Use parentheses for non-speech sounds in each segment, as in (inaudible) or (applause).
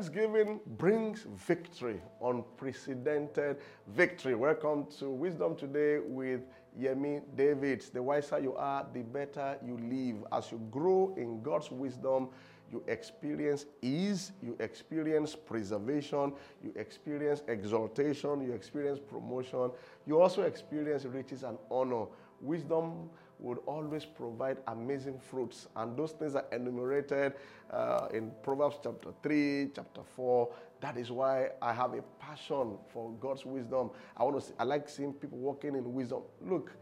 Thanksgiving brings victory, unprecedented victory. Welcome to Wisdom Today with Yemi David. The wiser you are, the better you live. As you grow in God's wisdom, you experience ease, you experience preservation, you experience exaltation, you experience promotion, you also experience riches and honor. Wisdom would always provide amazing fruits, and those things are enumerated uh, in Proverbs chapter 3, chapter 4. That is why I have a passion for God's wisdom. I want to see, I like seeing people walking in wisdom. Look,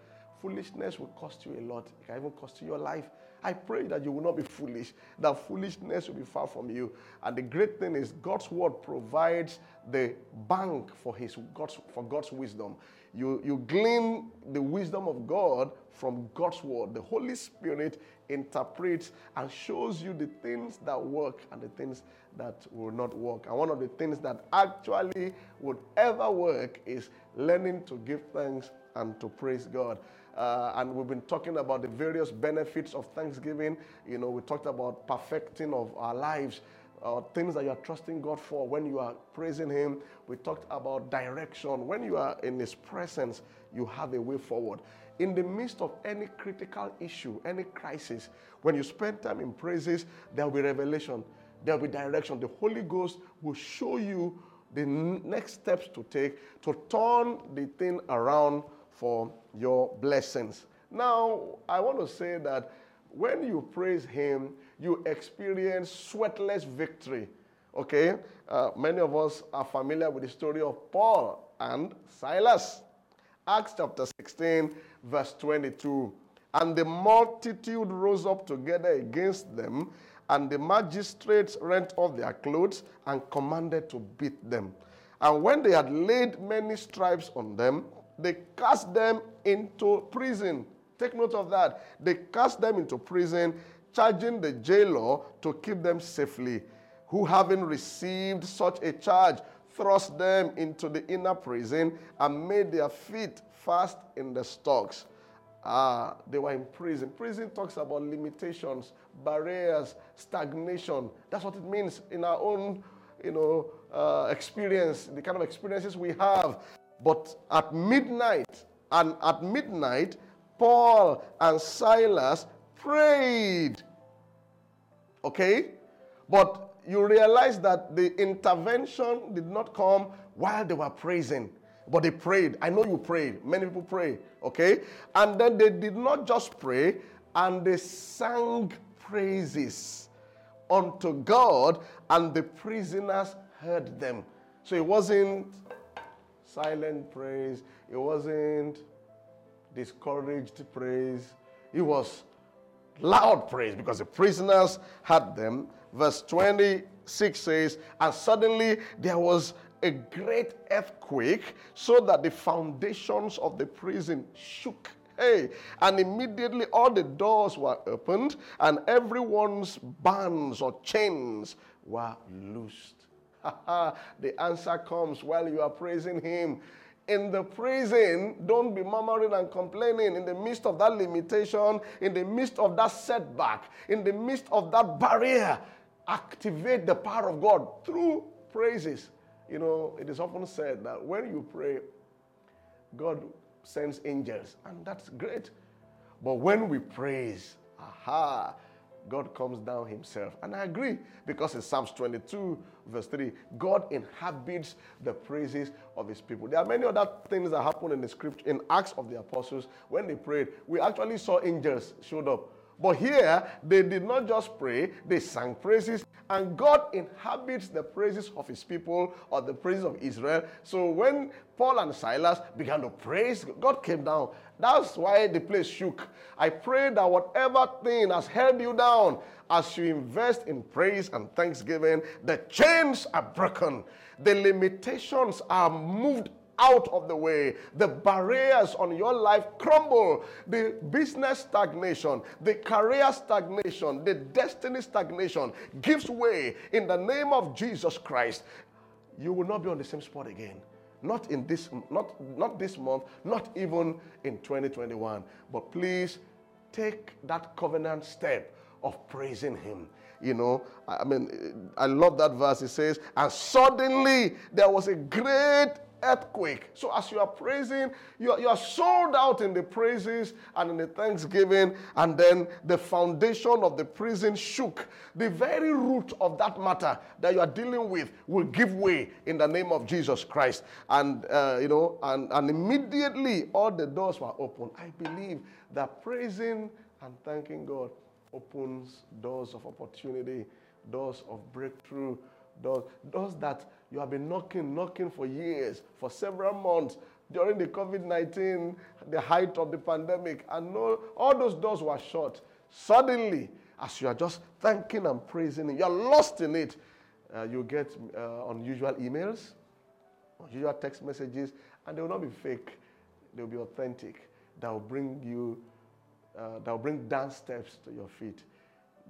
Foolishness will cost you a lot. It can even cost you your life. I pray that you will not be foolish, that foolishness will be far from you. And the great thing is, God's word provides the bank for, his, God's, for God's wisdom. You, you glean the wisdom of God from God's word. The Holy Spirit interprets and shows you the things that work and the things that will not work. And one of the things that actually would ever work is learning to give thanks and to praise God. Uh, and we've been talking about the various benefits of Thanksgiving. You know, we talked about perfecting of our lives. Uh, things that you are trusting God for when you are praising Him. We talked about direction. When you are in His presence, you have a way forward. In the midst of any critical issue, any crisis, when you spend time in praises, there will be revelation, there will be direction. The Holy Ghost will show you the next steps to take to turn the thing around for your blessings. Now, I want to say that when you praise Him, you experience sweatless victory. Okay? Uh, many of us are familiar with the story of Paul and Silas. Acts chapter 16, verse 22. And the multitude rose up together against them, and the magistrates rent off their clothes and commanded to beat them. And when they had laid many stripes on them, they cast them into prison. Take note of that. They cast them into prison, charging the jailer to keep them safely, who, having received such a charge, thrust them into the inner prison and made their feet fast in the stocks. Ah, they were in prison. Prison talks about limitations, barriers, stagnation. That's what it means in our own, you know, uh, experience, the kind of experiences we have. But at midnight, and at midnight, Paul and Silas prayed. Okay? But you realize that the intervention did not come while they were praising, but they prayed. I know you prayed. Many people pray. Okay? And then they did not just pray, and they sang praises unto God, and the prisoners heard them. So it wasn't silent praise. It wasn't discouraged praise. It was loud praise because the prisoners had them. Verse 26 says, And suddenly there was a great earthquake, so that the foundations of the prison shook. Hey, and immediately all the doors were opened, and everyone's bands or chains were loosed. (laughs) the answer comes while you are praising Him. In the praising, don't be murmuring and complaining in the midst of that limitation, in the midst of that setback, in the midst of that barrier. Activate the power of God through praises. You know, it is often said that when you pray, God sends angels, and that's great. But when we praise, aha, God comes down himself. And I agree because in Psalms 22, verse 3, God inhabits the praises of his people. There are many other things that happen in the scripture, in Acts of the Apostles. When they prayed, we actually saw angels showed up. But here, they did not just pray, they sang praises, and God inhabits the praises of his people or the praises of Israel. So when Paul and Silas began to praise, God came down. That's why the place shook. I pray that whatever thing has held you down, as you invest in praise and thanksgiving, the chains are broken, the limitations are moved out of the way. The barriers on your life crumble. The business stagnation, the career stagnation, the destiny stagnation gives way in the name of Jesus Christ. You will not be on the same spot again. Not in this not not this month, not even in 2021. But please take that covenant step of praising him. You know, I mean, I love that verse. It says, And suddenly there was a great earthquake. So as you are praising, you are, you are sold out in the praises and in the thanksgiving, and then the foundation of the prison shook. The very root of that matter that you are dealing with will give way in the name of Jesus Christ. And uh, you know, and, and immediately all the doors were open. I believe that praising and thanking God opens doors of opportunity, doors of breakthrough, doors, doors that you have been knocking, knocking for years, for several months during the COVID 19, the height of the pandemic, and no, all those doors were shut. Suddenly, as you are just thanking and praising you are lost in it. Uh, you get uh, unusual emails, unusual text messages, and they will not be fake, they will be authentic. That will bring you, uh, that will bring dance steps to your feet.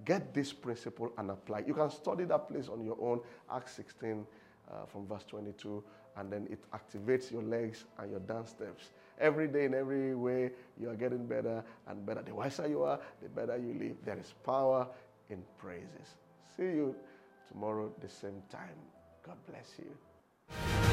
Get this principle and apply. You can study that place on your own. Acts 16 uh, from verse 22, and then it activates your legs and your dance steps. Every day, in every way, you are getting better and better. The wiser you are, the better you live. There is power in praises. See you tomorrow, the same time. God bless you.